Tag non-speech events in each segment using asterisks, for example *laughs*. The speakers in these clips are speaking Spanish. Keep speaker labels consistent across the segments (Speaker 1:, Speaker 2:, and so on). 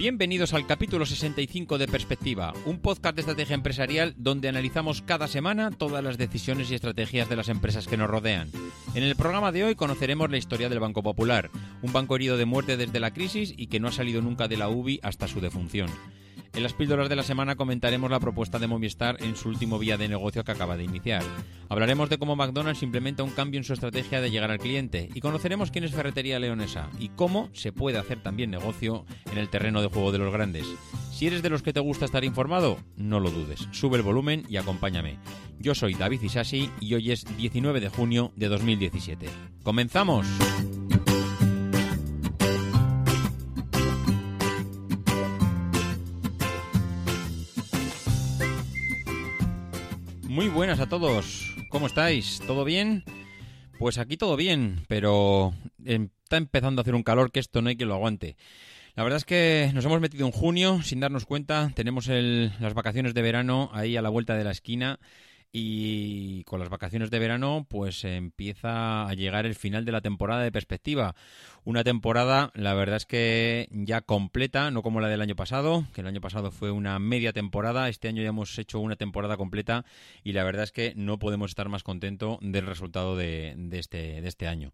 Speaker 1: Bienvenidos al capítulo 65 de Perspectiva, un podcast de estrategia empresarial donde analizamos cada semana todas las decisiones y estrategias de las empresas que nos rodean. En el programa de hoy conoceremos la historia del Banco Popular, un banco herido de muerte desde la crisis y que no ha salido nunca de la UBI hasta su defunción. En las píldoras de la semana comentaremos la propuesta de Movistar en su último vía de negocio que acaba de iniciar. Hablaremos de cómo McDonald's implementa un cambio en su estrategia de llegar al cliente y conoceremos quién es Ferretería Leonesa y cómo se puede hacer también negocio en el terreno de juego de los grandes. Si eres de los que te gusta estar informado, no lo dudes. Sube el volumen y acompáñame. Yo soy David Isasi y hoy es 19 de junio de 2017. ¡Comenzamos! Buenas a todos. ¿Cómo estáis? ¿Todo bien? Pues aquí todo bien, pero está empezando a hacer un calor que esto no hay que lo aguante. La verdad es que nos hemos metido en junio sin darnos cuenta. Tenemos las vacaciones de verano ahí a la vuelta de la esquina y con las vacaciones de verano pues empieza a llegar el final de la temporada de perspectiva. Una temporada, la verdad es que ya completa, no como la del año pasado, que el año pasado fue una media temporada, este año ya hemos hecho una temporada completa y la verdad es que no podemos estar más contentos del resultado de, de, este, de este año.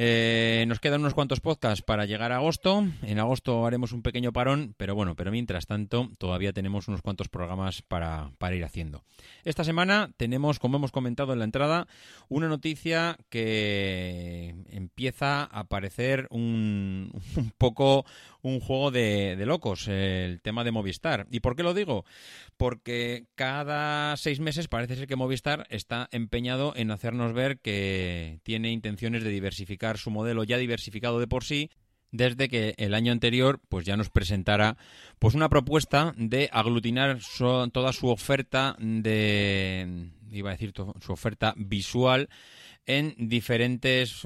Speaker 1: Eh, nos quedan unos cuantos podcasts para llegar a agosto. En agosto haremos un pequeño parón, pero bueno, pero mientras tanto todavía tenemos unos cuantos programas para, ir haciendo. Esta semana tenemos, como hemos comentado en la entrada, una noticia que empieza a parecer un, *laughs* un poco un juego de, de, locos, el tema de Movistar. ¿Y por qué lo digo? Porque cada seis meses parece ser que Movistar está empeñado en hacernos ver que tiene intenciones de diversificar su modelo ya diversificado de por sí desde que el año anterior pues ya nos presentara pues una propuesta de aglutinar toda su oferta de iba a decir su oferta visual en diferentes,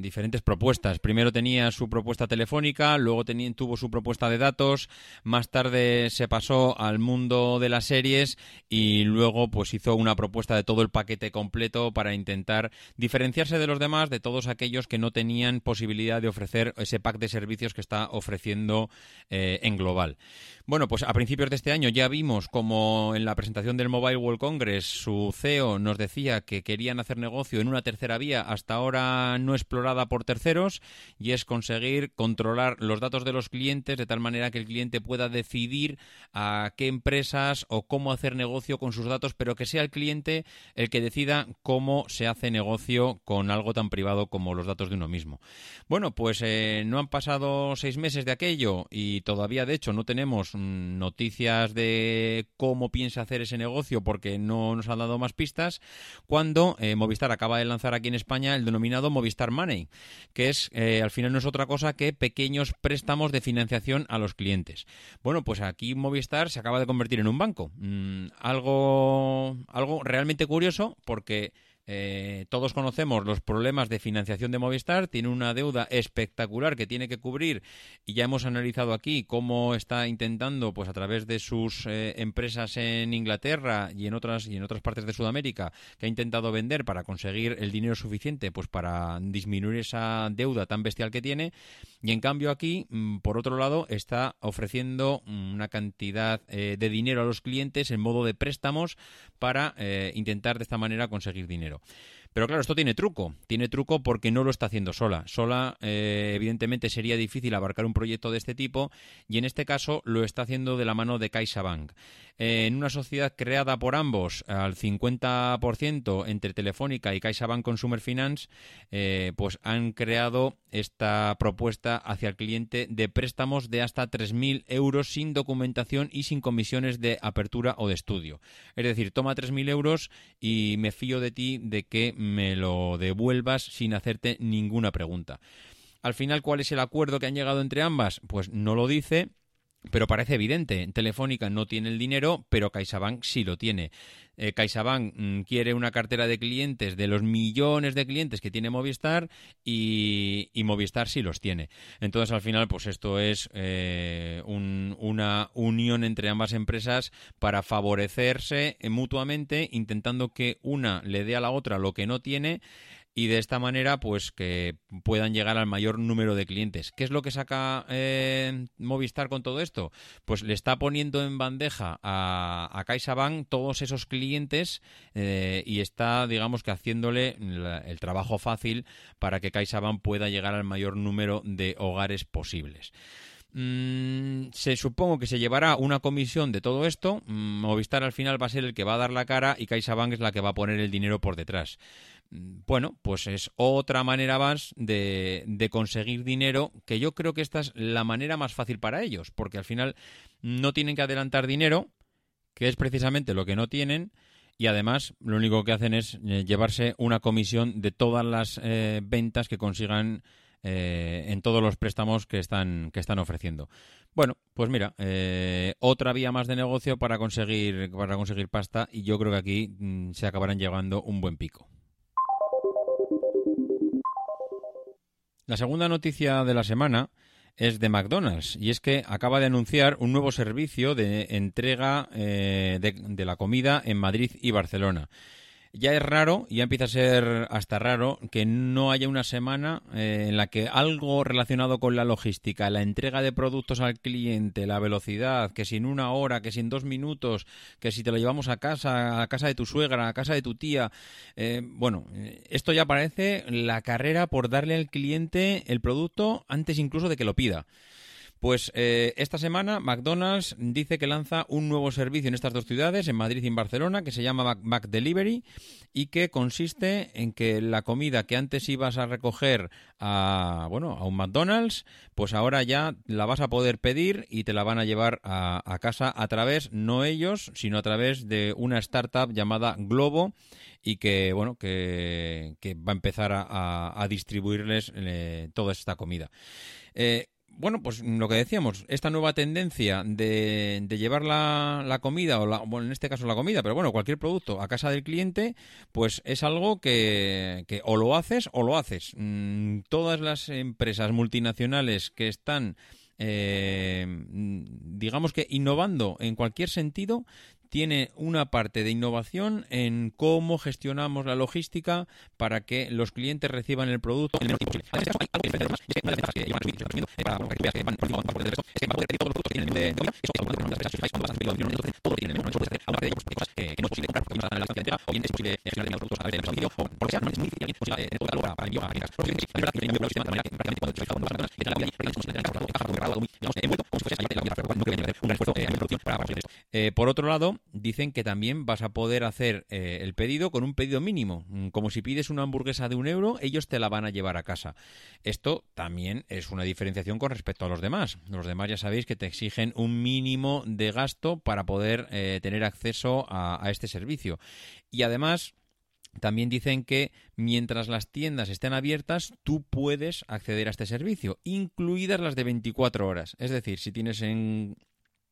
Speaker 1: diferentes propuestas. Primero tenía su propuesta telefónica, luego tuvo su propuesta de datos, más tarde se pasó al mundo de las series y luego pues hizo una propuesta de todo el paquete completo para intentar diferenciarse de los demás, de todos aquellos que no tenían posibilidad de ofrecer ese pack de servicios que está ofreciendo eh, en global. Bueno, pues a principios de este año ya vimos como en la presentación del Mobile World Congress su CEO nos decía que querían hacer negocio en una tercera vía hasta ahora no explorada por terceros y es conseguir controlar los datos de los clientes de tal manera que el cliente pueda decidir a qué empresas o cómo hacer negocio con sus datos, pero que sea el cliente el que decida cómo se hace negocio con algo tan privado como los datos de uno mismo. Bueno, pues eh, no han pasado seis meses de aquello y todavía de hecho no tenemos noticias de cómo piensa hacer ese negocio porque no nos han dado más pistas, cuando eh, Movistar acaba de lanzar aquí en España el denominado Movistar Money, que es eh, al final no es otra cosa que pequeños préstamos de financiación a los clientes. Bueno, pues aquí Movistar se acaba de convertir en un banco. Mm, algo, algo realmente curioso porque Eh, todos conocemos los problemas de financiación de Movistar, tiene una deuda espectacular que tiene que cubrir y ya hemos analizado aquí cómo está intentando, pues a través de sus eh, empresas en Inglaterra y en otras y en otras partes de Sudamérica, que ha intentado vender para conseguir el dinero suficiente, pues para disminuir esa deuda tan bestial que tiene. Y en cambio aquí, mm, por otro lado, está ofreciendo una cantidad eh, de dinero a los clientes en modo de préstamos para intentar de esta manera conseguir dinero. primero. Pero claro, esto tiene truco. Tiene truco porque no lo está haciendo sola. Sola, eh, evidentemente, sería difícil abarcar un proyecto de este tipo y en este caso lo está haciendo de la mano de CaixaBank. Eh, en una sociedad creada por ambos al 50% entre Telefónica y CaixaBank Consumer Finance, eh, pues han creado esta propuesta hacia el cliente de préstamos de hasta 3.000 euros sin documentación y sin comisiones de apertura o de estudio. Es decir, toma 3.000 euros y me fío de ti de que me lo devuelvas sin hacerte ninguna pregunta. Al final, ¿cuál es el acuerdo que han llegado entre ambas? Pues no lo dice, pero parece evidente. Telefónica no tiene el dinero, pero CaixaBank sí lo tiene. Eh, CaixaBank mm, quiere una cartera de clientes de los millones de clientes que tiene Movistar y, Movistar sí los tiene. Entonces, al final, pues esto es eh, una unión entre ambas empresas para favorecerse mutuamente, intentando que una le dé a la otra lo que no tiene y de esta manera pues que puedan llegar al mayor número de clientes. ¿Qué es lo que saca eh, Movistar con todo esto? Pues le está poniendo en bandeja a, a CaixaBank todos esos clientes eh, y está digamos que haciéndole el trabajo fácil para que CaixaBank pueda llegar al mayor número de hogares posibles. Mm, se supongo que se llevará una comisión de todo esto. Mm, Movistar al final va a ser el que va a dar la cara y CaixaBank es la que va a poner el dinero por detrás. Mm, bueno, pues es otra manera más de, conseguir dinero, que yo creo que esta es la manera más fácil para ellos, porque al final no tienen que adelantar dinero, que es precisamente lo que no tienen, y además lo único que hacen es eh, llevarse una comisión de todas las eh, ventas que consigan eh, en todos los préstamos que están, que están ofreciendo. Bueno, pues mira, otra vía más de negocio para conseguir, para conseguir pasta y yo creo que aquí mm, se acabarán llevando un buen pico. La segunda noticia de la semana es de McDonald's y es que acaba de anunciar un nuevo servicio de entrega eh, de, la comida en Madrid y Barcelona ya es raro, ya empieza a ser hasta raro, que no haya una semana eh, en la que algo relacionado con la logística, la entrega de productos al cliente, la velocidad, que si en una hora, que si en dos minutos, que si te lo llevamos a casa, a casa de tu suegra, a casa de tu tía, eh, bueno, eh, esto ya parece la carrera por darle al cliente el producto antes incluso de que lo pida. Pues eh, esta semana McDonald's dice que lanza un nuevo servicio en estas dos ciudades, en Madrid y en Barcelona, que se llama Mac, Delivery y que consiste en que la comida que antes ibas a recoger a, bueno, a un McDonald's, pues ahora ya la vas a poder pedir y te la van a llevar a, casa a través, no ellos, sino a través de una startup llamada Globo y que, bueno, que, va a empezar a, distribuirles eh, toda esta comida. Eh, bueno, pues lo que decíamos, esta nueva tendencia de, llevar la, comida, o la, bueno, en este caso la comida, pero bueno, cualquier producto a casa del cliente, pues es algo que, que o lo haces o lo haces. Mm, todas las empresas multinacionales que están eh, digamos que innovando en cualquier sentido, tiene una parte de innovación en cómo gestionamos la logística para que los clientes reciban el producto. En el menor tiempo por otro lado, dicen que también vas a poder hacer eh, el pedido con un pedido mínimo. Mm, como si pides una hamburguesa de un euro, ellos te la van a llevar a casa. Esto también es una diferenciación con respecto a los demás. Los demás ya sabéis que te exigen un mínimo de gasto para poder eh, tener acceso a, a este servicio. Y además, también dicen que mientras las tiendas estén abiertas, tú puedes acceder a este servicio, incluidas las de 24 horas. Es decir, si tienes en,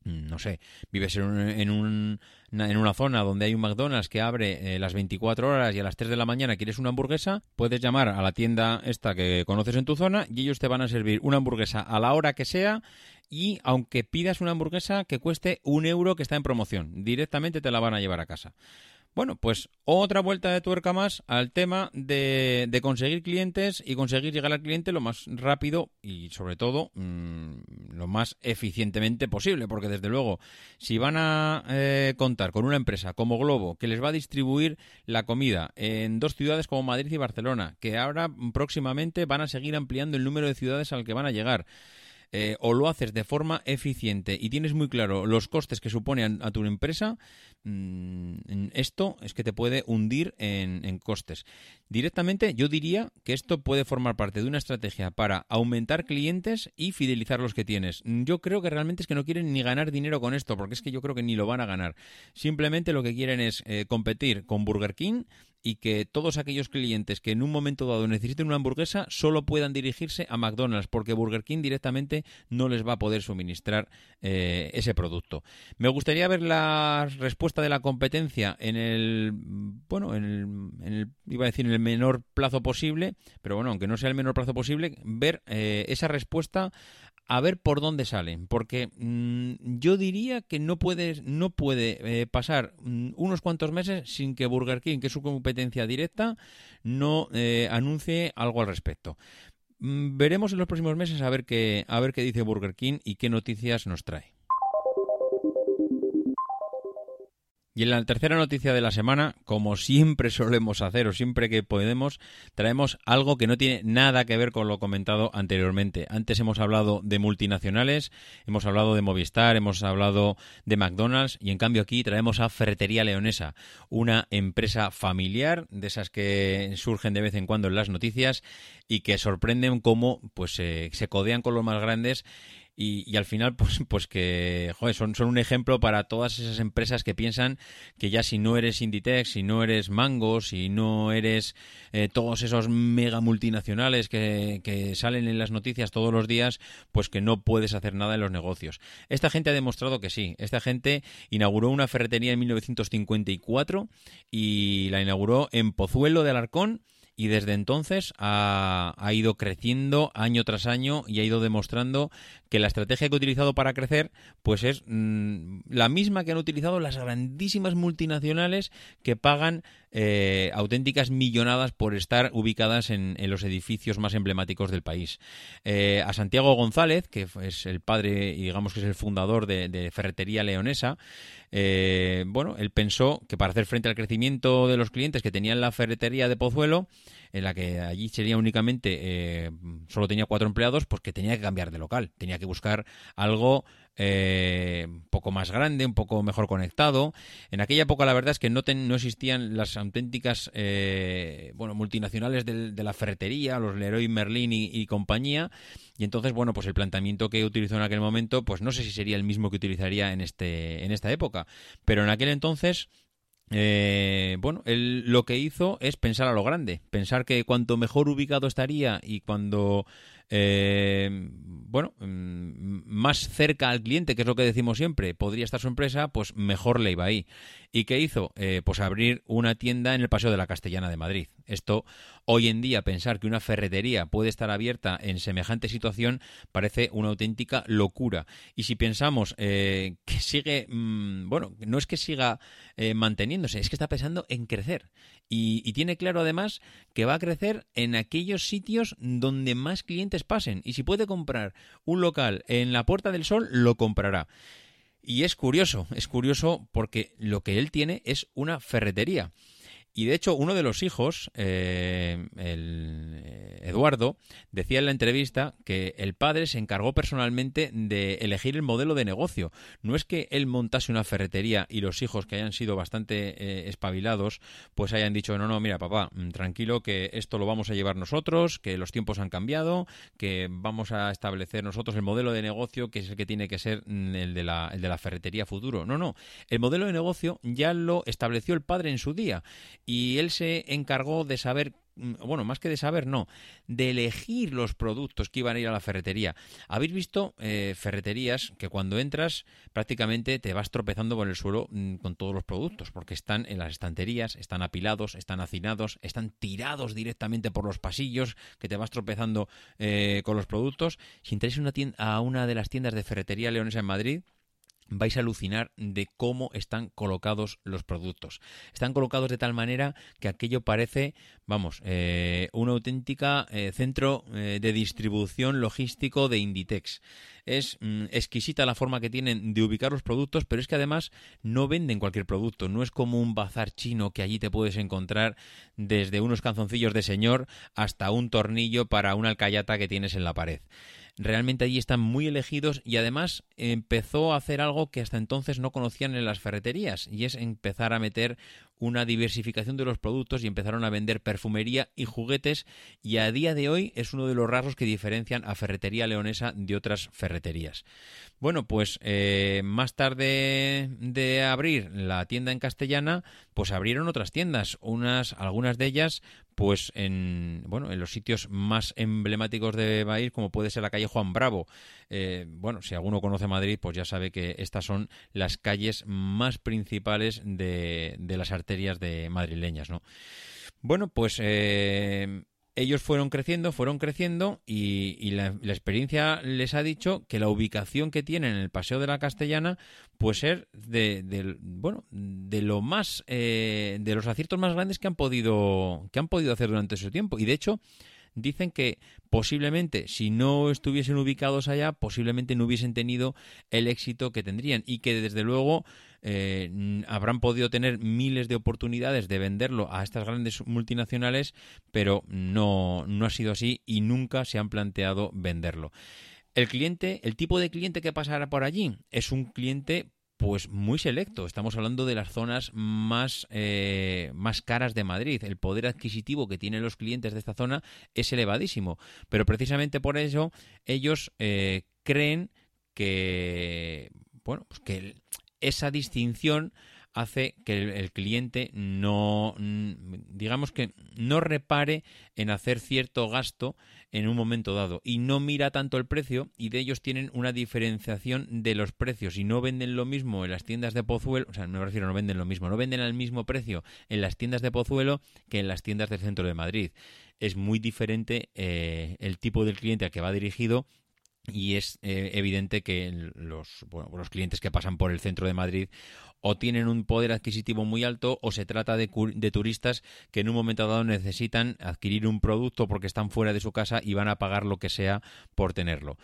Speaker 1: no sé, vives en, un, en, una zona donde hay un McDonald's que abre eh, las 24 horas y a las 3 de la mañana quieres una hamburguesa, puedes llamar a la tienda esta que conoces en tu zona y ellos te van a servir una hamburguesa a la hora que sea y aunque pidas una hamburguesa que cueste un euro que está en promoción, directamente te la van a llevar a casa. Bueno, pues otra vuelta de tuerca más al tema de, conseguir clientes y conseguir llegar al cliente lo más rápido y sobre todo mm, lo más eficientemente posible, porque desde luego si van a eh, contar con una empresa como Globo que les va a distribuir la comida en dos ciudades como Madrid y Barcelona, que ahora próximamente van a seguir ampliando el número de ciudades al que van a llegar, eh, o lo haces de forma eficiente y tienes muy claro los costes que supone a, tu empresa, mm, esto es que te puede hundir en, costes. Directamente yo diría que esto puede formar parte de una estrategia para aumentar clientes y fidelizar los que tienes. Yo creo que realmente es que no quieren ni ganar dinero con esto, porque es que yo creo que ni lo van a ganar. Simplemente lo que quieren es eh, competir con Burger King y que todos aquellos clientes que en un momento dado necesiten una hamburguesa solo puedan dirigirse a McDonald's porque Burger King directamente no les va a poder suministrar eh, ese producto. Me gustaría ver la respuesta de la competencia en el bueno en el, iba a decir en el menor plazo posible, pero bueno aunque no sea el menor plazo posible ver eh, esa respuesta a ver por dónde salen, porque mm, yo diría que no puede, no puede eh, pasar mm, unos cuantos meses sin que Burger King, que es su competencia directa, no eh, anuncie algo al respecto. Mm, veremos en los próximos meses a ver qué, a ver qué dice Burger King y qué noticias nos trae. Y en la tercera noticia de la semana, como siempre *laughs* solemos hacer o siempre que podemos, traemos algo que no tiene nada que ver con lo comentado anteriormente. Antes hemos hablado de multinacionales, hemos hablado de Movistar, hemos hablado de McDonald's y en cambio aquí traemos a Ferretería Leonesa, una empresa familiar de esas que surgen de vez en cuando en las noticias y que sorprenden cómo pues se codean con los más grandes y, al final *laughs* pues pues que joder, son, son un ejemplo para todas esas empresas que piensan que ya si no eres Inditex, si no eres Mango, si no eres eh, todos esos mega multinacionales que, que salen en las noticias todos los días, pues que no puedes hacer nada en los negocios. Esta gente ha demostrado que sí. Esta gente inauguró una ferretería en 1954 y la inauguró en Pozuelo de Alarcón y desde entonces ha, ido creciendo año tras año y ha ido demostrando que la estrategia que ha utilizado para crecer pues es mm, la misma que han utilizado las grandísimas multinacionales que pagan eh, auténticas millonadas por estar ubicadas en, los edificios más emblemáticos del país. Eh, a Santiago González, que es el padre digamos que es el fundador de, Ferretería Leonesa, eh, bueno, él pensó que para hacer frente al crecimiento de los clientes que tenían la ferretería de Pozuelo, en la que allí sería únicamente, eh, solo tenía cuatro empleados, pues que tenía que cambiar de local, tenía que buscar algo eh, un poco más grande, un poco mejor conectado. En aquella época la verdad es que no, existían las auténticas eh, bueno, multinacionales de, la ferretería, los Leroy Merlin y, compañía. Y entonces, bueno, pues el planteamiento que utilizó en aquel momento, pues no sé si sería el mismo que utilizaría en, este, en esta época. Pero en aquel entonces eh, bueno, él lo que hizo es pensar a lo grande, pensar que cuanto mejor ubicado estaría y cuando eh, bueno, mm, más cerca al cliente, que es lo que decimos siempre, podría estar su empresa, pues mejor le iba ahí. ¿Y qué hizo? Eh, pues abrir una tienda en el Paseo de la Castellana de Madrid. Esto, hoy en día, pensar que una ferretería puede estar abierta en semejante situación parece una auténtica locura. Y si pensamos eh, que sigue, mm, bueno, no es que siga manteniéndose, es que está pensando en crecer. y tiene claro además que va a crecer en aquellos sitios donde más clientes pasen. Y si puede comprar un local en la Puerta del Sol, lo comprará. Y es curioso, es curioso porque lo que él tiene es una ferretería. Y de hecho, uno de los hijos, eh, el, eh, Eduardo, decía en la entrevista que el padre se encargó personalmente de elegir el modelo de negocio. No es que él montase una ferretería y los hijos, que hayan sido bastante eh, espabilados, pues hayan dicho, no, no, mira, papá, mm, tranquilo, que esto lo vamos a llevar nosotros, que los tiempos han cambiado, que vamos a establecer nosotros el modelo de negocio que es el que tiene que ser mm, el de la, el de la ferretería futuro. No, no, el modelo de negocio ya lo estableció el padre en su día y él se encargó de saber mm, bueno, más que de saber, no, de elegir los productos que iban a ir a la ferretería. Habéis visto eh, ferreterías que cuando entras prácticamente te vas tropezando por el suelo mm, con todos los productos, porque están en las estanterías, están apilados, están hacinados, están tirados directamente por los pasillos, que te vas tropezando eh, con los productos. Si entráis una a una de las tiendas de ferretería leonesa en Madrid, vais a alucinar de cómo están colocados los productos. Están colocados de tal manera que aquello parece, vamos, eh, un auténtica eh, centro eh, de distribución logístico de Inditex. Es mm, exquisita la forma que tienen de ubicar los productos, pero es que además no venden cualquier producto. No es como un bazar chino que allí te puedes encontrar desde unos calzoncillos de señor hasta un tornillo para una alcayata que tienes en la pared realmente allí están muy elegidos y además empezó a hacer algo que hasta entonces no conocían en las ferreterías y es empezar a meter una diversificación de los productos y empezaron a vender perfumería y juguetes y a día de hoy es uno de los rasgos que diferencian a Ferretería Leonesa de otras ferreterías. Bueno, pues eh, más tarde de abrir la tienda en castellana, pues abrieron otras tiendas, unas, algunas de ellas pues en bueno en los sitios más emblemáticos de Bahía como puede ser la calle Juan Bravo. Eh, bueno si alguno conoce Madrid pues ya sabe que estas son las calles más principales de, de las arterias de madrileñas no bueno pues eh, ellos fueron creciendo, fueron creciendo y, la, experiencia les ha dicho que la ubicación que tienen en el Paseo de la Castellana puede ser de, bueno, de lo más, eh, de los aciertos más grandes que han podido, que han podido hacer durante ese tiempo. Y de hecho, dicen que posiblemente si no estuviesen ubicados allá, posiblemente no hubiesen tenido el éxito que tendrían y que desde luego eh, habrán podido tener miles de oportunidades de venderlo a estas grandes multinacionales, pero no, no ha sido así y nunca se han planteado venderlo. El cliente, el tipo de cliente que pasará por allí es un cliente pues muy selecto. Estamos hablando de las zonas más, eh, más caras de Madrid. El poder adquisitivo que tienen los clientes de esta zona es elevadísimo. Pero precisamente por eso ellos eh, creen que bueno, pues que esa distinción hace que el, cliente no, digamos que no repare en hacer cierto gasto en un momento dado y no mira tanto el precio y de ellos tienen una diferenciación de los precios y no venden lo mismo en las tiendas de Pozuelo, o sea, me refiero, no venden lo mismo, no venden al mismo precio en las tiendas de Pozuelo que en las tiendas del centro de Madrid. Es muy diferente eh, el tipo del cliente al que va dirigido y es eh, evidente que los, los clientes que pasan por el centro de Madrid o tienen un poder adquisitivo muy alto o se trata de, de, turistas que en un momento dado necesitan adquirir un producto porque están fuera de su casa y van a pagar lo que sea por tenerlo.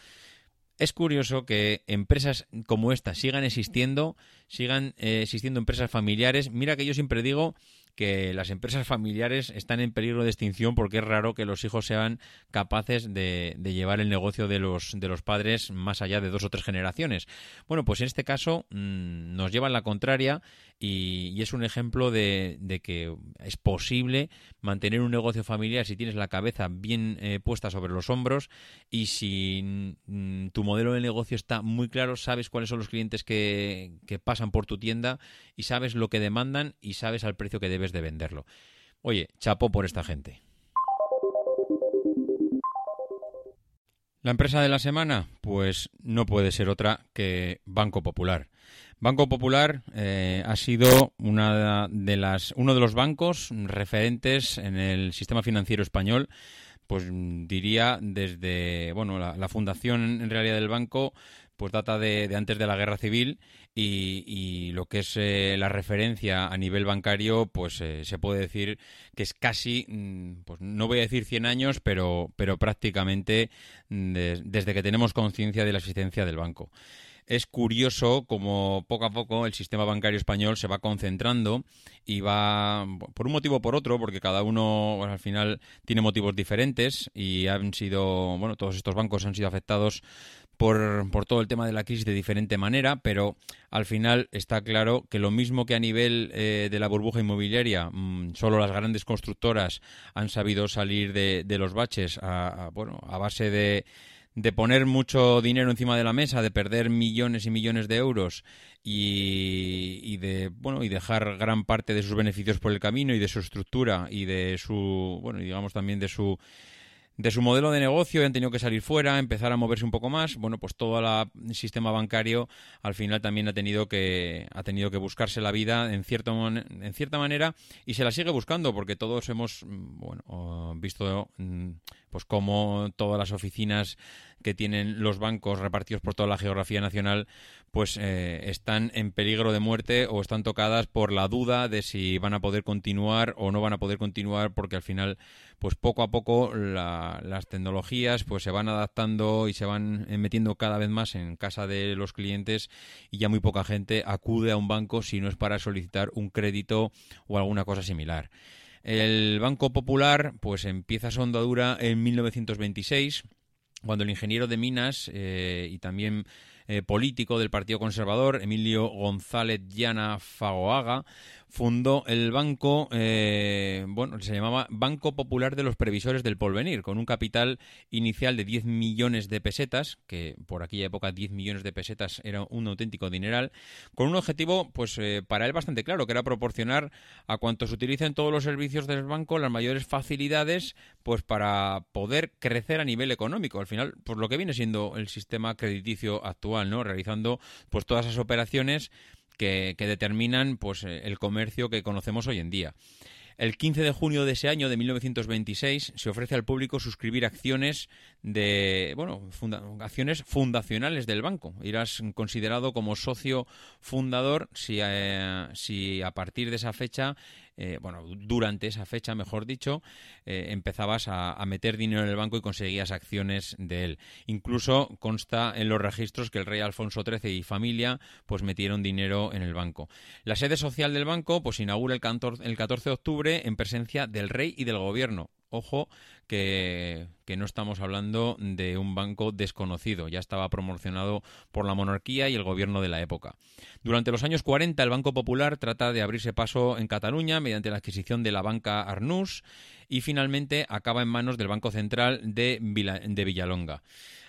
Speaker 1: Es curioso que empresas como esta sigan existiendo, sigan eh, existiendo empresas familiares. Mira que yo siempre digo que las empresas familiares están en peligro de extinción porque es raro que los hijos sean capaces de, llevar el negocio de los, de los padres más allá de dos o tres generaciones. Bueno, pues en este caso mm, nos llevan la contraria y, es un ejemplo de, que es posible mantener un negocio familiar si tienes la cabeza bien eh, puesta sobre los hombros y si mm, tu modelo de negocio está muy claro, sabes cuáles son los clientes que, que pasan por tu tienda y sabes lo que demandan y sabes al precio que debes de venderlo. Oye, chapo por esta gente. La empresa de la semana, pues no puede ser otra que Banco Popular. Banco Popular eh, ha sido una de las, uno de los bancos referentes en el sistema financiero español pues diría desde bueno la, fundación en realidad del banco pues data de, antes de la guerra civil y, lo que es eh, la referencia a nivel bancario pues eh, se puede decir que es casi mm, pues no voy a decir 100 años pero pero prácticamente mm, desde que tenemos conciencia de la existencia del banco es curioso como poco a poco el sistema bancario español se va concentrando y va, por un motivo o por otro, porque cada uno al final tiene motivos diferentes y han sido, bueno, todos estos bancos han sido afectados por, por, todo el tema de la crisis de diferente manera, pero al final está claro que lo mismo que a nivel eh, de la burbuja inmobiliaria, mm, solo las grandes constructoras han sabido salir de, los baches a, bueno, a base de de poner mucho dinero encima de la mesa, de perder millones y millones de euros y, de bueno y dejar gran parte de sus beneficios por el camino y de su estructura y de su bueno digamos también de su de su modelo de negocio y han tenido que salir fuera, empezar a moverse un poco más. Bueno, pues todo el sistema bancario al final también ha tenido que ha tenido que buscarse la vida en cierta en cierta manera y se la sigue buscando porque todos hemos mm, bueno visto mm, pues cómo todas las oficinas que tienen los bancos repartidos por toda la geografía nacional pues eh, están en peligro de muerte o están tocadas por la duda de si van a poder continuar o no van a poder continuar porque al final pues poco a poco las tecnologías pues se van adaptando y se van metiendo cada vez más en casa de los clientes y ya muy poca gente acude a un banco si no es para solicitar un crédito o alguna cosa similar. El Banco Popular pues empieza su andadura en 1926 cuando el ingeniero de minas eh, y también eh, político del Partido Conservador, Emilio González Llana Fagoaga, fundó el banco, eh, bueno, se llamaba Banco Popular de los Previsores del Porvenir, con un capital inicial de 10 millones de pesetas, que por aquella época 10 millones de pesetas era un auténtico dineral, con un objetivo, pues eh, para él bastante claro, que era proporcionar a cuantos utilicen todos los servicios del banco las mayores facilidades, pues para poder crecer a nivel económico. Al final, pues lo que viene siendo el sistema crediticio actual, ¿no? Realizando pues todas esas operaciones que, determinan pues, eh, el comercio que conocemos hoy en día. El 15 de junio de ese año, de 1926, se ofrece al público suscribir acciones de, bueno, acciones fundacionales del banco. Irás considerado como socio fundador si, eh, si a partir de esa fecha eh, bueno, durante esa fecha, mejor dicho, eh, empezabas a, meter dinero en el banco y conseguías acciones de él. Incluso consta en los registros que el rey Alfonso XIII y familia pues metieron dinero en el banco. La sede social del banco pues inaugura el 14 de octubre en presencia del rey y del gobierno. Ojo que, no estamos hablando de un banco desconocido, ya estaba promocionado por la monarquía y el gobierno de la época. Durante los años 40 el Banco Popular trata de abrirse paso en Cataluña mediante la adquisición de la banca Arnús y finalmente acaba en manos del Banco Central de, Villalonga.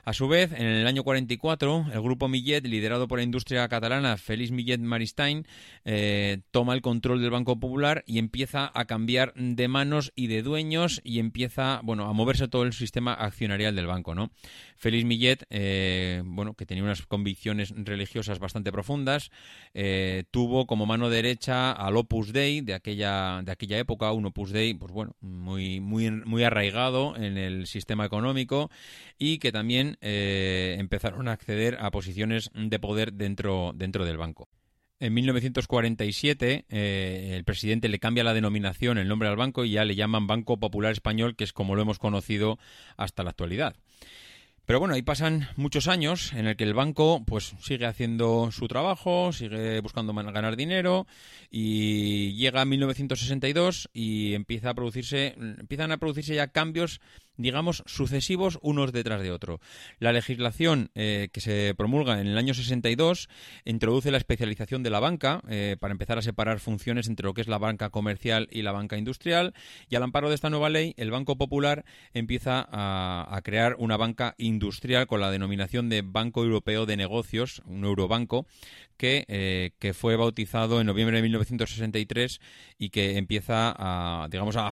Speaker 1: A su vez, en el año 44, el grupo Millet, liderado por la industria catalana Félix Millet Maristain, eh, toma el control del Banco Popular y empieza a cambiar de manos y de dueños y empieza, bueno, a moverse todo el sistema accionarial del banco, ¿no? Félix Millet, eh, bueno, que tenía unas convicciones religiosas bastante profundas, eh, tuvo como mano derecha al Opus Dei de aquella de aquella época, un Opus Dei, pues bueno, muy muy muy arraigado en el sistema económico y que también eh, empezaron a acceder a posiciones de poder dentro, dentro del banco. En 1947 eh, el presidente le cambia la denominación, el nombre al banco y ya le llaman Banco Popular Español, que es como lo hemos conocido hasta la actualidad. Pero bueno, ahí pasan muchos años en el que el banco pues sigue haciendo su trabajo, sigue buscando ganar dinero y llega a 1962 y empieza a producirse empiezan a producirse ya cambios digamos, sucesivos unos detrás de otro. La legislación eh, que se promulga en el año 62 introduce la especialización de la banca eh, para empezar a separar funciones entre lo que es la banca comercial y la banca industrial y al amparo de esta nueva ley el Banco Popular empieza a, crear una banca industrial con la denominación de Banco Europeo de Negocios, un eurobanco, que, eh, que fue bautizado en noviembre de 1963 y que empieza a, digamos, a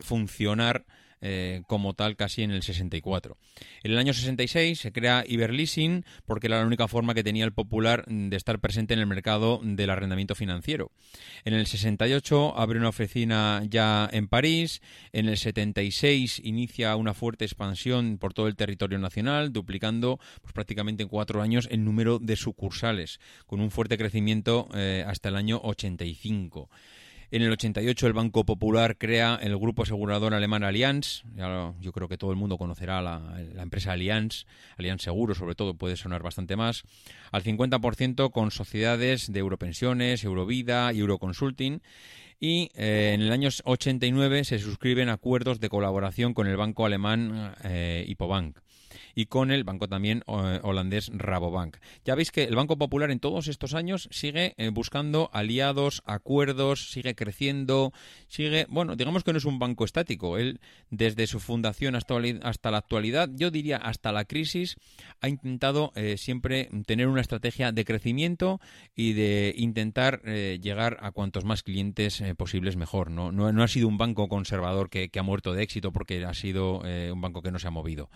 Speaker 1: Funcionar eh, como tal casi en el 64. En el año 66 se crea Iberleasing porque era la única forma que tenía el Popular de estar presente en el mercado del arrendamiento financiero. En el 68 abre una oficina ya en París. En el 76 inicia una fuerte expansión por todo el territorio nacional, duplicando pues, prácticamente en cuatro años el número de sucursales, con un fuerte crecimiento eh, hasta el año 85. En el 88 el Banco Popular crea el grupo asegurador alemán Allianz. Yo creo que todo el mundo conocerá la, la empresa Allianz. Allianz Seguro, sobre todo, puede sonar bastante más. Al 50% con sociedades de Europensiones, Eurovida y Euroconsulting. Y eh, en el año 89 se suscriben acuerdos de colaboración con el banco alemán eh, Hipobank y con el banco también eh, holandés Rabobank. Ya veis que el Banco Popular en todos estos años sigue eh, buscando aliados, acuerdos, sigue creciendo, sigue, bueno, digamos que no es un banco estático. Él, desde su fundación hasta, hasta la actualidad, yo diría hasta la crisis, ha intentado eh, siempre tener una estrategia de crecimiento y de intentar llegar a cuantos más clientes posibles mejor. ¿no? No, ha sido un banco conservador que, ha muerto de éxito porque ha sido un banco que no se ha movido.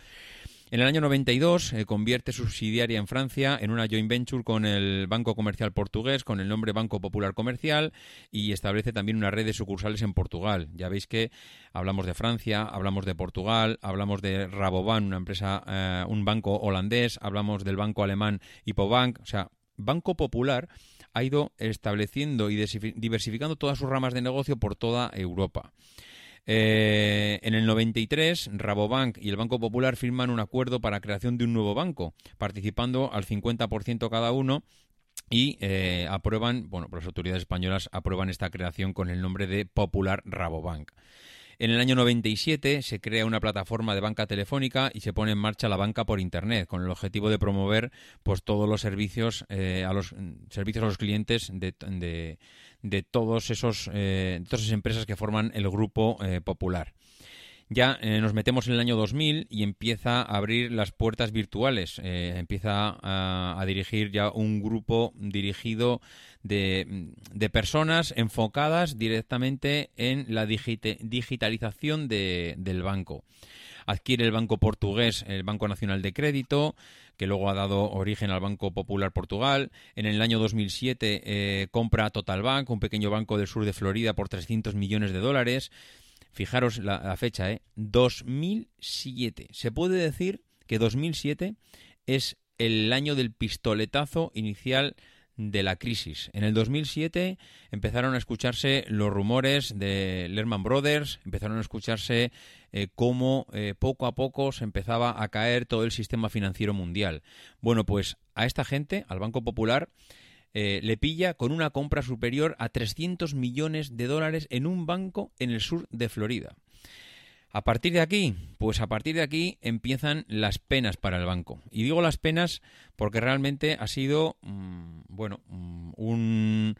Speaker 1: En el año 92 eh, convierte subsidiaria en Francia en una joint venture con el Banco Comercial Portugués con el nombre Banco Popular Comercial y establece también una red de sucursales en Portugal. Ya veis que hablamos de Francia, hablamos de Portugal, hablamos de Rabobank, una empresa, eh, un banco holandés, hablamos del banco alemán Hipobank, o sea, Banco Popular ha ido estableciendo y diversificando todas sus ramas de negocio por toda Europa. Eh, en el 93, Rabobank y el Banco Popular firman un acuerdo para la creación de un nuevo banco, participando al 50% cada uno y eh, aprueban, bueno, las autoridades españolas aprueban esta creación con el nombre de Popular Rabobank. En el año 97 se crea una plataforma de banca telefónica y se pone en marcha la banca por Internet con el objetivo de promover pues todos los servicios eh, a los servicios a los clientes de, de todos esos, eh, todas esas empresas que forman el grupo eh, popular. Ya nos metemos en el año 2000 y empieza a abrir las puertas virtuales. empieza a, dirigir ya un grupo dirigido de, de personas enfocadas directamente en la digitalización del banco adquiere el Banco Portugués, el Banco Nacional de Crédito, que luego ha dado origen al Banco Popular Portugal. En el año 2007 eh, compra Total Bank, un pequeño banco del sur de Florida, por 300 millones de dólares. Fijaros la, fecha, ¿eh? 2007. Se puede decir que 2007 es el año del pistoletazo inicial de la crisis. En el 2007 empezaron a escucharse los rumores de Lehman Brothers, empezaron a escucharse eh, cómo eh, poco a poco se empezaba a caer todo el sistema financiero mundial. Bueno, pues a esta gente, al Banco Popular, eh, le pilla con una compra superior a 300 millones de dólares en un banco en el sur de Florida. A partir de aquí, pues a partir de aquí empiezan las penas para el banco. Y digo las penas porque realmente ha sido, mm, bueno, mm, un,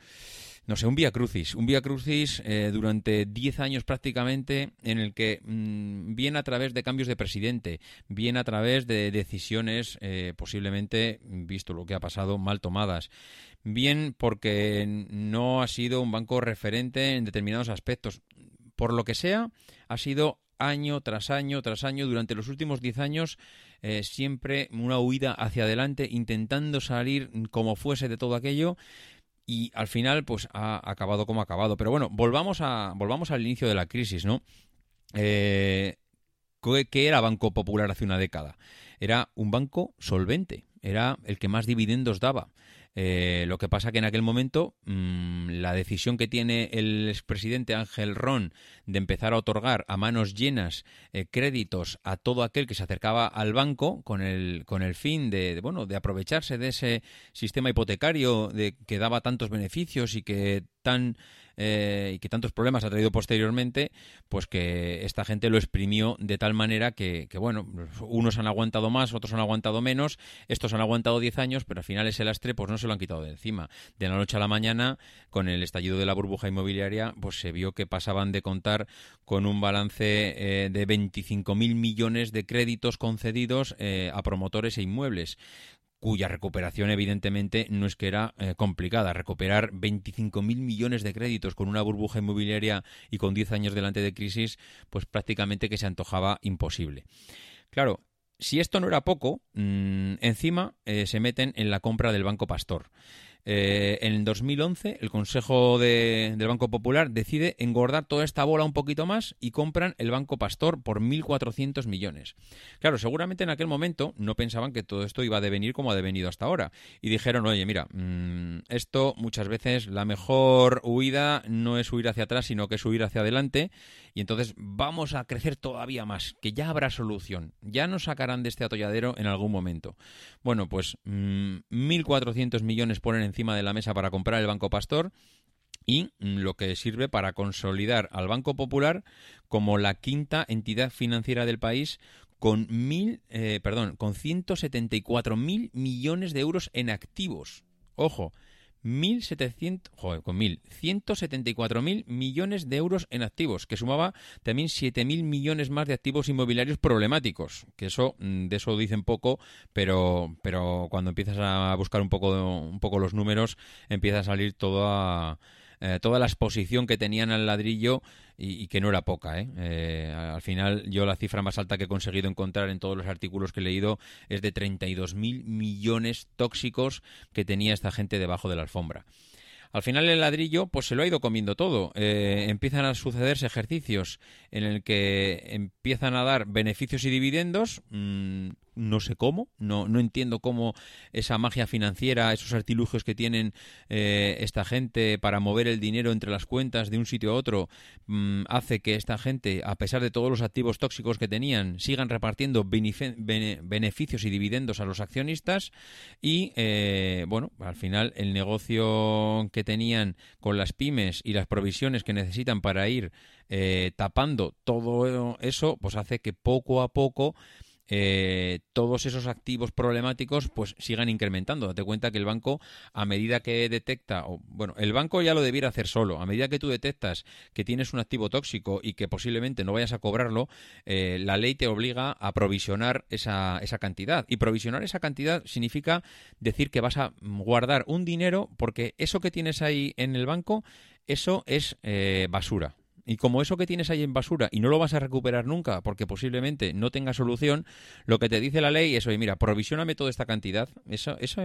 Speaker 1: no sé, un vía crucis. Un vía crucis eh, durante 10 años prácticamente en el que mm, bien a través de cambios de presidente, bien a través de decisiones eh, posiblemente, visto lo que ha pasado, mal tomadas, bien porque no ha sido un banco referente en determinados aspectos. Por lo que sea, ha sido año tras año tras año, durante los últimos diez años, eh, siempre una huida hacia adelante, intentando salir como fuese de todo aquello. y al final pues ha acabado como ha acabado. Pero bueno, volvamos, a, volvamos al inicio de la crisis, ¿no? Eh, ¿Qué era Banco Popular hace una década? Era un banco solvente, era el que más dividendos daba. Eh, lo que pasa que en aquel momento mm, la decisión que tiene el expresidente Ángel Ron de empezar a otorgar a manos llenas eh, créditos a todo aquel que se acercaba al banco con el, con el fin de, bueno de aprovecharse de ese sistema hipotecario de, que daba tantos beneficios y que tan eh, y que tantos problemas ha traído posteriormente, pues que esta gente lo exprimió de tal manera que, bueno, unos han aguantado más, otros han aguantado menos, estos han aguantado 10 años, pero al final ese lastre pues no se lo han quitado de encima. De la noche a la mañana, con el estallido de la burbuja inmobiliaria, pues se vio que pasaban de contar con un balance eh, de 25.000 millones de créditos concedidos eh, a promotores e inmuebles cuya recuperación evidentemente no es que era eh, complicada. Recuperar 25.000 millones de créditos con una burbuja inmobiliaria y con 10 años delante de crisis, pues prácticamente que se antojaba imposible. Claro, si esto no era poco, mm, encima eh, se meten en la compra del Banco Pastor. Eh, en el 2011, el Consejo del Banco Popular decide engordar toda esta bola un poquito más y compran el Banco Pastor por 1.400 millones. Claro, seguramente en aquel momento no pensaban que todo esto iba a devenir como ha devenido hasta ahora. Y dijeron, oye, mira, mm, esto muchas veces la mejor huida no es huir hacia atrás, sino que es huir hacia adelante. Y entonces vamos a crecer todavía más, que ya habrá solución. Ya nos sacarán de este atolladero en algún momento. Bueno, pues 1.400 mm, millones ponen encima de la mesa para comprar el Banco Pastor y mm, lo que sirve para consolidar al Banco Popular como la quinta entidad financiera del país con mil, eh, perdón, con 174 mil millones de euros en activos. Ojo, 1.700, joder, con 1.174.000 millones de euros en activos, que sumaba también 7.000 millones más de activos inmobiliarios problemáticos, que eso, mm, de eso dicen poco, pero, pero cuando empiezas a buscar un poco, un poco los números, empieza a salir toda, eh, toda la exposición que tenían al ladrillo y, que no era poca. ¿eh? ¿eh? al final, yo la cifra más alta que he conseguido encontrar en todos los artículos que he leído es de 32.000 millones tóxicos que tenía esta gente debajo de la alfombra. Al final el ladrillo pues se lo ha ido comiendo todo. Empiezan a sucederse ejercicios en el que empiezan a dar beneficios y dividendos. Mm, no sé cómo, no, no entiendo cómo esa magia financiera, esos artilugios que tienen eh, esta gente para mover el dinero entre las cuentas de un sitio a otro, mm, hace que esta gente, a pesar de todos los activos tóxicos que tenían, sigan repartiendo beneficios y dividendos a los accionistas y, eh, bueno, al final el negocio que tenían con las pymes y las provisiones que necesitan para ir eh, tapando todo eso, pues hace que poco a poco eh, todos esos activos problemáticos pues sigan incrementando. Date cuenta que el banco, a medida que detecta, bueno, el banco ya lo debiera hacer solo, a medida que tú detectas que tienes un activo tóxico y que posiblemente no vayas a cobrarlo, eh, la ley te obliga a provisionar esa, esa cantidad. Y provisionar esa cantidad significa decir que vas a guardar un dinero porque eso que tienes ahí en el banco, eso es eh, basura. Y como eso que tienes ahí en basura y no lo vas a recuperar nunca porque posiblemente no tenga solución, lo que te dice la ley es, oye, mira, provisióname toda esta cantidad, eso, eso,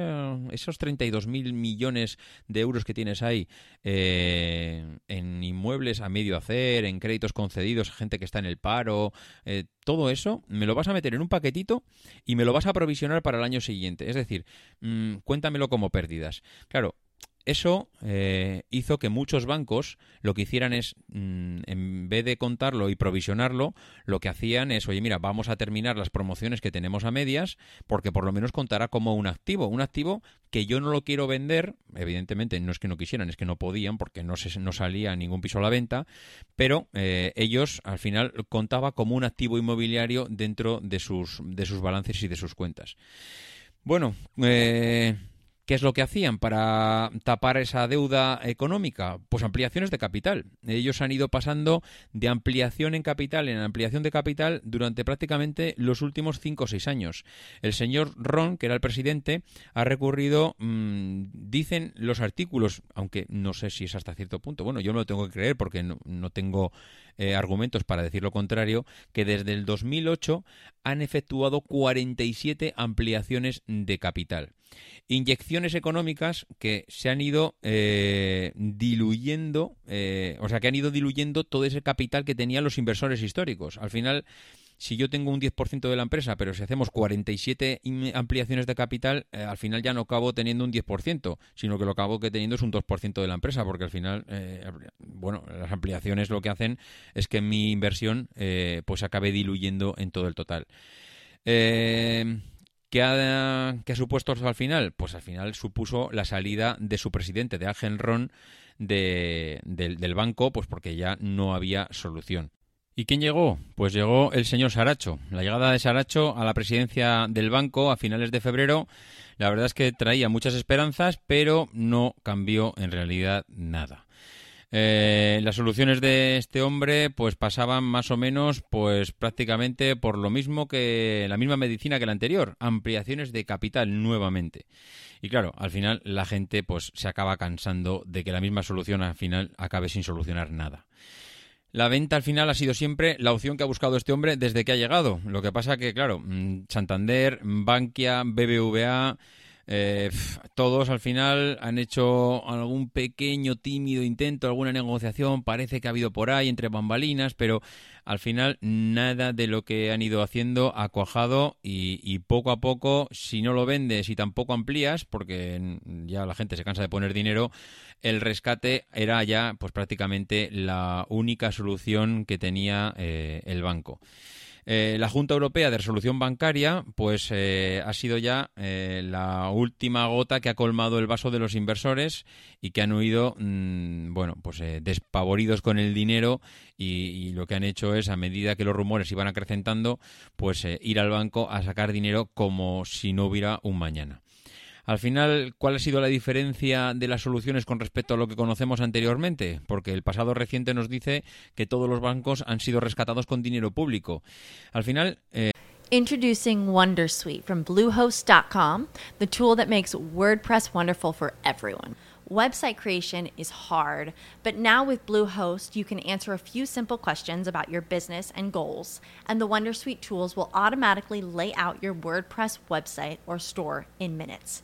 Speaker 1: esos 32.000 millones de euros que tienes ahí eh, en inmuebles a medio hacer, en créditos concedidos, gente que está en el paro, eh, todo eso me lo vas a meter en un paquetito y me lo vas a provisionar para el año siguiente. Es decir, mm, cuéntamelo como pérdidas. Claro, eso eh, hizo que muchos bancos lo que hicieran es, mm, en vez de contarlo y provisionarlo, lo que hacían es, oye, mira, vamos a terminar las promociones que tenemos a medias, porque por lo menos contará como un activo, un activo que yo no lo quiero vender, evidentemente no es que no quisieran, es que no podían, porque no, se, no salía ningún piso a la venta, pero eh, ellos al final contaba como un activo inmobiliario dentro de sus, de sus balances y de sus cuentas. Bueno, eh, ¿Qué es lo que hacían para tapar esa deuda económica? Pues ampliaciones de capital. Ellos han ido pasando de ampliación en capital en ampliación de capital durante prácticamente los últimos cinco o seis años. El señor Ron, que era el presidente, ha recurrido, mm, dicen los artículos, aunque no sé si es hasta cierto punto, bueno, yo no lo tengo que creer porque no, tengo eh, argumentos para decir lo contrario, que desde el 2008 han efectuado 47 ampliaciones de capital. Inyecciones económicas que se han ido eh, diluyendo, eh, o sea, que han ido diluyendo todo ese capital que tenían los inversores históricos. Al final, si yo tengo un 10% de la empresa, pero si hacemos 47 ampliaciones de capital, eh, al final ya no acabo teniendo un 10%, sino que lo acabo que teniendo es un 2% de la empresa, porque al final, bueno, las ampliaciones lo que hacen es que mi inversión pues acabe diluyendo en todo el total. Eh, ¿Qué ha, supuesto al final? Pues al final supuso la salida de su presidente, de Ángel Ron, del banco, pues porque ya no había solución. ¿Y quién llegó? Pues llegó el señor Saracho. La llegada de Saracho a la presidencia del banco a finales de febrero, la verdad es que traía muchas esperanzas, pero no cambió en realidad nada. Eh, las soluciones de este hombre pues pasaban más o menos pues prácticamente por lo mismo que la misma medicina que la anterior, ampliaciones de capital nuevamente. Y claro, al final la gente pues se acaba cansando de que la misma solución al final acabe sin solucionar nada. La venta al final ha sido siempre la opción que ha buscado este hombre desde que ha llegado. Lo que pasa que, claro, mm, Santander, Bankia, BBVA, eh, todos al final han hecho algún pequeño tímido intento, alguna negociación, parece que ha habido por ahí entre bambalinas, pero al final nada de lo que han ido haciendo ha cuajado y, poco a poco, si no lo vendes y tampoco amplías, porque ya la gente se cansa de poner dinero, el rescate era ya pues prácticamente la única solución que tenía eh, el banco. Eh, la Junta Europea de Resolución Bancaria, pues eh, ha sido ya eh, la última gota que ha colmado el vaso de los inversores y que han huido, mm, bueno, pues despavoridos con el dinero y, y, lo que han hecho es, a medida que los rumores iban acrecentando, pues ir al banco a sacar dinero como si no hubiera un mañana. Al final, ¿cuál ha sido la diferencia de las soluciones con respecto a lo que conocemos anteriormente? Porque el pasado reciente nos dice que todos los bancos han sido rescatados con dinero público. Al final, eh...
Speaker 2: Introducing Wondersuite from Bluehost.com, the tool that makes WordPress wonderful for everyone. Website creation is hard, but now with Bluehost, you can answer a few simple questions about your business and goals, and the Wondersuite tools will automatically lay out your WordPress website or store in minutes.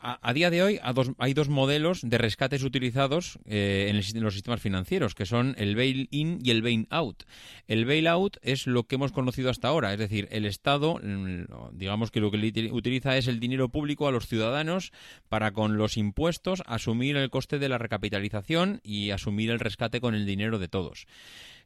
Speaker 1: a, día de hoy hay dos modelos de rescates utilizados eh, en, los sistemas financieros, que son el bail-in y el bail-out. El bail-out es lo que hemos conocido hasta ahora, es decir, el Estado, mm, digamos que lo que utiliza es el dinero público a los ciudadanos para con los impuestos asumir el coste de la recapitalización y asumir el rescate con el dinero de todos.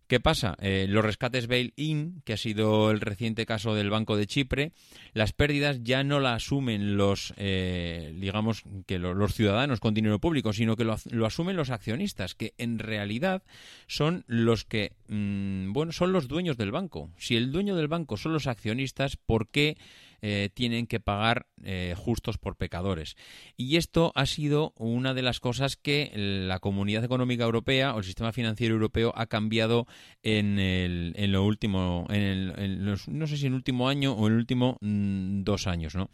Speaker 1: ¿Qué pasa? Eh, los rescates bail-in, que ha sido el reciente caso del Banco de Chipre, las pérdidas ya no las asumen los, eh, digamos, que los ciudadanos con dinero público, sino que lo, asumen los accionistas, que en realidad son los que, mm, bueno, son los dueños del banco. Si el dueño del banco son los accionistas, ¿por qué eh, tienen que pagar eh, justos por pecadores. Y esto ha sido una de las cosas que la Comunidad Económica Europea o el sistema financiero europeo ha cambiado en, el, en lo último, en, el, no sé si en el último año o en el último mm, dos años, ¿no?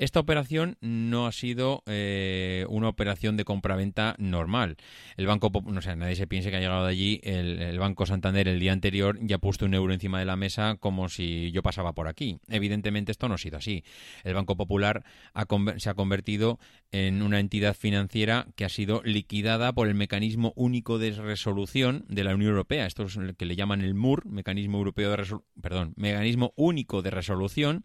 Speaker 1: Esta operación no ha sido eh, una operación de compraventa normal. El Banco, no sé, nadie se piense que ha llegado de allí el, el Banco Santander el día anterior y ha puesto un euro encima de la mesa como si yo pasaba por aquí. Evidentemente esto no sido así. El Banco Popular se ha convertido en una entidad financiera que ha sido liquidada por el mecanismo único de resolución de la Unión Europea. Esto es lo que le llaman el MUR, mecanismo europeo de perdón, mecanismo único de resolución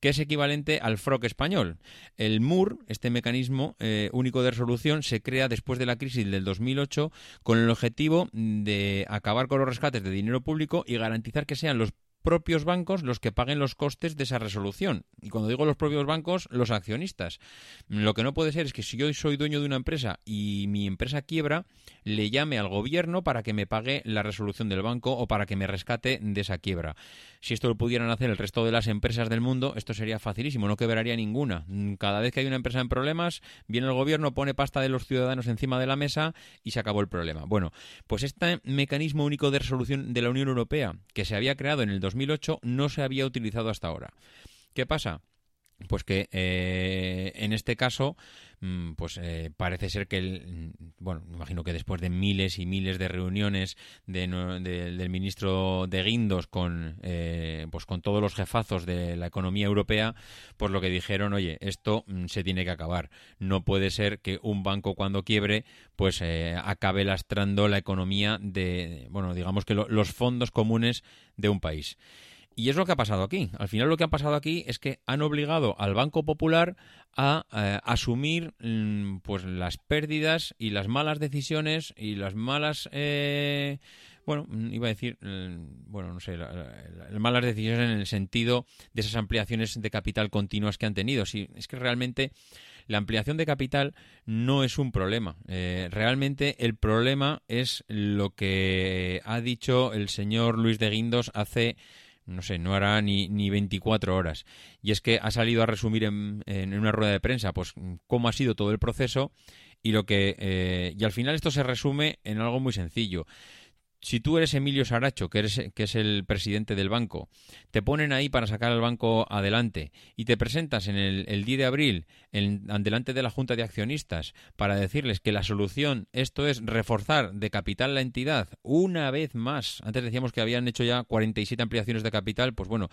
Speaker 1: que es equivalente al FROC español. El MUR, este mecanismo eh, único de resolución, se crea después de la crisis del 2008 con el objetivo de acabar con los rescates de dinero público y garantizar que sean los propios bancos los que paguen los costes de esa resolución. Y cuando digo los propios bancos, los accionistas. Lo que no puede ser es que si yo soy dueño de una empresa y mi empresa quiebra, le llame al gobierno para que me pague la resolución del banco o para que me rescate de esa quiebra. Si esto lo pudieran hacer el resto de las empresas del mundo, esto sería facilísimo, no quebraría ninguna. Cada vez que hay una empresa en problemas, viene el gobierno, pone pasta de los ciudadanos encima de la mesa y se acabó el problema. Bueno, pues este mecanismo único de resolución de la Unión Europea, que se había creado en el 2008, no se había utilizado hasta ahora. ¿Qué pasa? Pues que eh, en este caso mm, pues eh, parece ser que el, mm, bueno me imagino que después de miles y miles de reuniones del ministro de Guindos con eh, pues con todos los jefazos de la economía europea pues lo que dijeron oye esto mm, se tiene que acabar. No puede ser que un banco cuando quiebre pues acabe lastrando la economía de bueno digamos que los fondos comunes de un país y es lo que ha pasado aquí. Al final lo que ha pasado aquí es que han obligado al Banco Popular a eh, asumir mm, pues las pérdidas y las malas decisiones y las malas eh, bueno mm, iba a decir mm, bueno no sé las malas decisiones en el sentido de esas ampliaciones de capital continuas que han tenido sí es que realmente la ampliación de capital no es un problema. Eh, realmente el problema es lo que ha dicho el señor Luis de Guindos hace no sé, no hará ni, ni 24 horas. Y es que ha salido a resumir en, en una rueda de prensa, pues, cómo ha sido todo el proceso y lo que eh, y al final esto se resume en algo muy sencillo si tú eres Emilio Saracho, que, eres, que es el presidente del banco, te ponen ahí para sacar al banco adelante y te presentas en el, el 10 de abril en, delante de la Junta de Accionistas para decirles que la solución, esto es reforzar de capital la entidad una vez más, antes decíamos que habían hecho ya 47 ampliaciones de capital, pues bueno,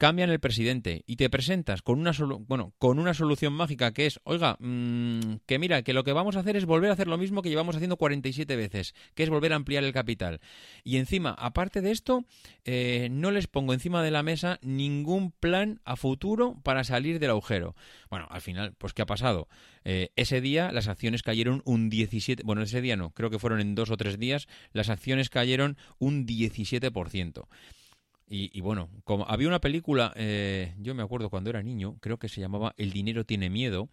Speaker 1: cambian el presidente y te presentas con una, bueno, con una solución mágica que es, oiga, mmm, que mira, que lo que vamos a hacer es volver a hacer lo mismo que llevamos haciendo 47 veces, que es volver a ampliar el capital. Y encima, aparte de esto, eh, no les pongo encima de la mesa ningún plan a futuro para salir del agujero. Bueno, al final, pues ¿qué ha pasado? Eh, ese día las acciones cayeron un 17, bueno, ese día no, creo que fueron en dos o tres días, las acciones cayeron un 17%. Y, bueno, como había una película, eh, yo me acuerdo cuando era niño, creo que se llamaba El dinero tiene miedo.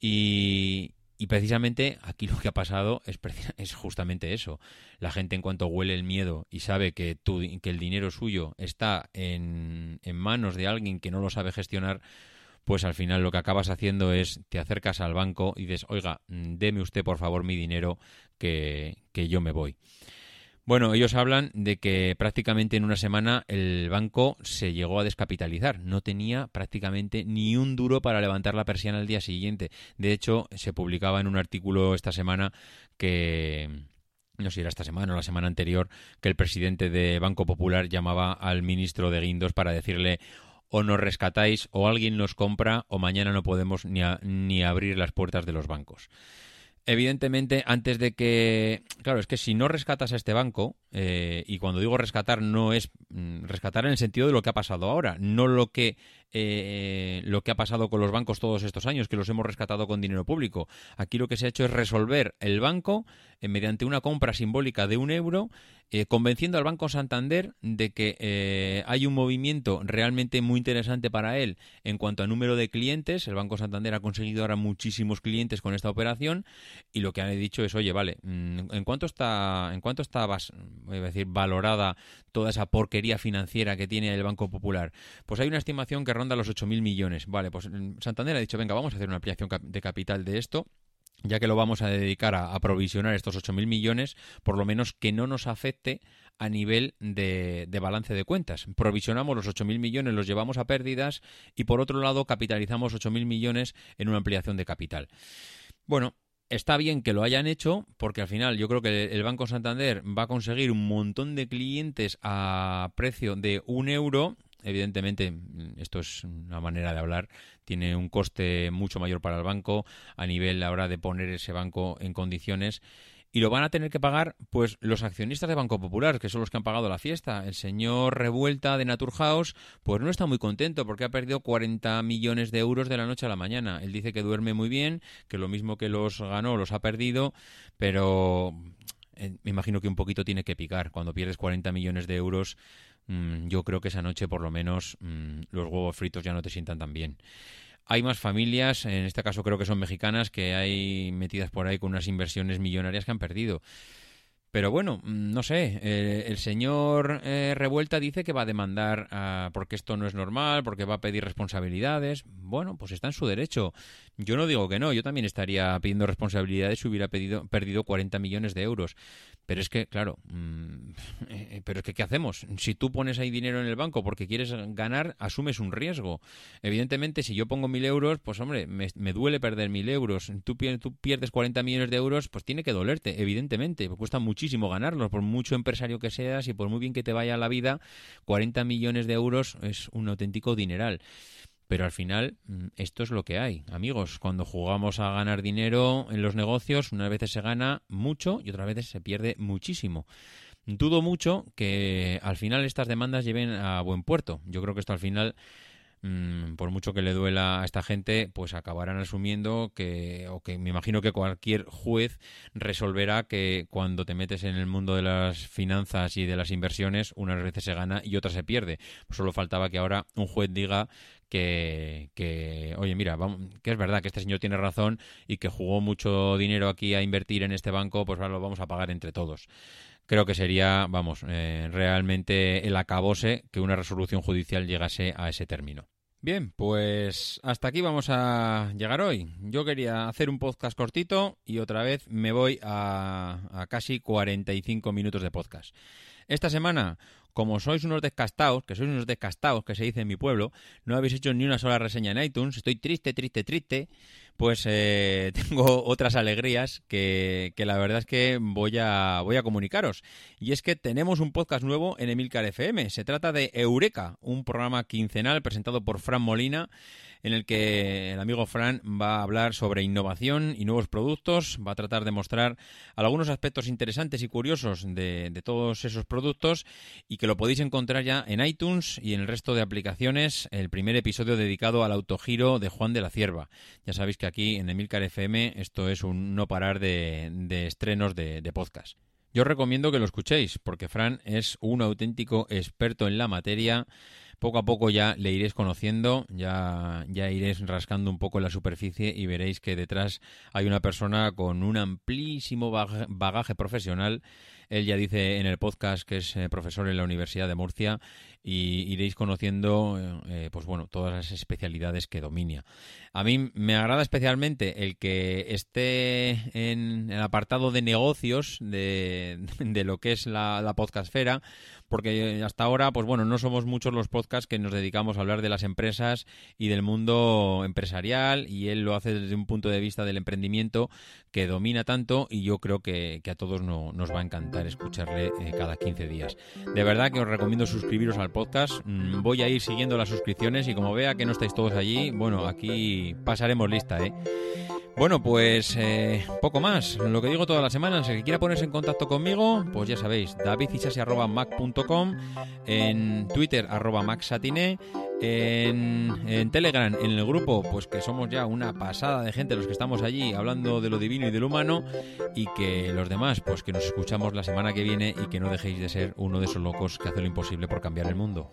Speaker 1: Y, precisamente aquí lo que ha pasado es, es, justamente eso. La gente en cuanto huele el miedo y sabe que, tu, que el dinero suyo está en, en manos de alguien que no lo sabe gestionar, pues al final lo que acabas haciendo es te acercas al banco y dices, oiga, deme usted por favor mi dinero que, que yo me voy. Bueno, ellos hablan de que prácticamente en una semana el banco se llegó a descapitalizar. No tenía prácticamente ni un duro para levantar la persiana al día siguiente. De hecho, se publicaba en un artículo esta semana que no sé si era esta semana o la semana anterior, que el presidente de Banco Popular llamaba al ministro de Guindos para decirle o nos rescatáis o alguien nos compra o mañana no podemos ni, ni abrir las puertas de los bancos evidentemente, antes de que. Claro, es que si no rescatas a este banco, eh, y cuando digo rescatar, no es mm, rescatar en el sentido de lo que ha pasado ahora, no lo que eh, lo que ha pasado con los bancos todos estos años, que los hemos rescatado con dinero público. Aquí lo que se ha hecho es resolver el banco eh, mediante una compra simbólica de un euro, eh, convenciendo al Banco Santander de que hay un movimiento realmente muy interesante para él en cuanto a número de clientes. El Banco Santander ha conseguido ahora muchísimos clientes con esta operación y lo que han dicho es, oye, vale, mm, ¿en cuánto está, en cuánto está a decir, valorada toda esa porquería financiera que tiene el Banco Popular? Pues hay una estimación que ronda los 8.000 millones. Vale, pues Santander ha dicho, venga, vamos a hacer una ampliación de capital de esto ya que lo vamos a dedicar a, aprovisionar estos 8.000 millones, por lo menos que no nos afecte a nivel de, de balance de cuentas. Provisionamos los 8.000 millones, los llevamos a pérdidas y por otro lado capitalizamos 8.000 millones en una ampliación de capital. Bueno, está bien que lo hayan hecho porque al final yo creo que el Banco Santander va a conseguir un montón de clientes a precio de un euro evidentemente, esto es una manera de hablar, tiene un coste mucho mayor para el banco a nivel ahora de poner ese banco en condiciones y lo van a tener que pagar pues los accionistas de Banco Popular, que son los que han pagado la fiesta. El señor Revuelta de Naturhaus pues no está muy contento porque ha perdido 40 millones de euros de la noche a la mañana. Él dice que duerme muy bien, que lo mismo que los ganó los ha perdido, pero eh, me imagino que un poquito tiene que picar. Cuando pierdes 40 millones de euros mm, yo creo que esa noche por lo menos mm, los huevos fritos ya no te sientan tan bien. Hay más familias, en este caso creo que son mexicanas, que hay metidas por ahí con unas inversiones millonarias que han perdido. Pero bueno, mm, no sé, el señor eh, Revuelta dice que va a demandar porque esto no es normal, porque va a pedir responsabilidades. Bueno, pues está en su derecho. Yo no digo que no, yo también estaría pidiendo responsabilidades si hubiera pedido, perdido 40 millones de euros. Pero es que, claro, mm, *laughs* eh, pero es que, ¿qué hacemos? Si tú pones ahí dinero en el banco porque quieres ganar, asumes un riesgo. Evidentemente, si yo pongo mil euros, pues hombre, me, duele perder mil euros. Tú, tú pierdes 40 millones de euros, pues tiene que dolerte, evidentemente. Cuesta muchísimo muchísimo ganarlos, por mucho empresario que seas y por muy bien que te vaya la vida, 40 millones de euros es un auténtico dineral. Pero al final, mm, esto es lo que hay. Amigos, cuando jugamos a ganar dinero en los negocios, unas veces se gana mucho y otras veces se pierde muchísimo. Dudo mucho que al final estas demandas lleven a buen puerto. Yo creo que esto al final Mm, por mucho que le duela a esta gente, pues acabarán asumiendo que, o que me imagino que cualquier juez resolverá que cuando te metes en el mundo de las finanzas y de las inversiones, unas veces se gana y otras se pierde. solo faltaba que ahora un juez diga que, oye, mira, que es verdad que este señor tiene razón y que jugó mucho dinero aquí a invertir en este banco, pues ahora lo vamos a pagar entre todos creo que sería, vamos, eh, realmente el acabose que una resolución judicial llegase a ese término. Bien, pues hasta aquí vamos a llegar hoy. Yo quería hacer un podcast cortito y otra vez me voy a, a casi 45 minutos de podcast. Esta semana, como sois unos descastados, que sois unos descastados, que se dice en mi pueblo, no habéis hecho ni una sola reseña en iTunes, estoy triste, triste, triste pues eh, *laughs* tengo otras alegrías que, que, la verdad es que voy a, voy a comunicaros. Y es que tenemos un podcast nuevo en Emilcar FM. Se trata de Eureka, un programa quincenal presentado por Fran Molina en el que el amigo Fran va a hablar sobre innovación y nuevos productos, va a tratar de mostrar algunos aspectos interesantes y curiosos de, todos esos productos y que lo podéis encontrar ya en iTunes y en el resto de aplicaciones, el primer episodio dedicado al autogiro de Juan de la Cierva. Ya sabéis que aquí en Emilcar FM esto es un no parar de, estrenos de, de podcast. Yo recomiendo que lo escuchéis, porque Fran es un auténtico experto en la materia. Poco a poco ya le iréis conociendo, ya, ya iréis rascando un poco la superficie y veréis que detrás hay una persona con un amplísimo bagaje profesional él ya dice en el podcast que es eh, profesor en la Universidad de Murcia y iréis conociendo eh, eh, pues bueno, todas las especialidades que domina. A mí me agrada especialmente el que esté en el apartado de negocios de, lo que es la, la podcastfera, porque hasta ahora, pues bueno, no somos muchos los podcasts que nos dedicamos a hablar de las empresas y del mundo empresarial, y él lo hace desde un punto de vista del emprendimiento que domina tanto, y yo creo que, a todos nos va a encantar escucharle eh, cada 15 días. De verdad que os recomiendo suscribiros al podcast, mm, voy a ir siguiendo las suscripciones, y como vea que no estáis todos allí, bueno, aquí pasaremos lista, ¿eh? Bueno, pues eh, poco más. Lo que digo todas las semanas, el que quiera ponerse en contacto conmigo, pues ya sabéis, davidisasi.mac.com, en Twitter arroba en, en, Telegram, en el grupo, pues que somos ya una pasada de gente los que estamos allí hablando de lo divino y de lo humano, y que los demás, pues que nos escuchamos la semana que viene y que no dejéis de ser uno de esos locos que hace lo imposible por cambiar el mundo.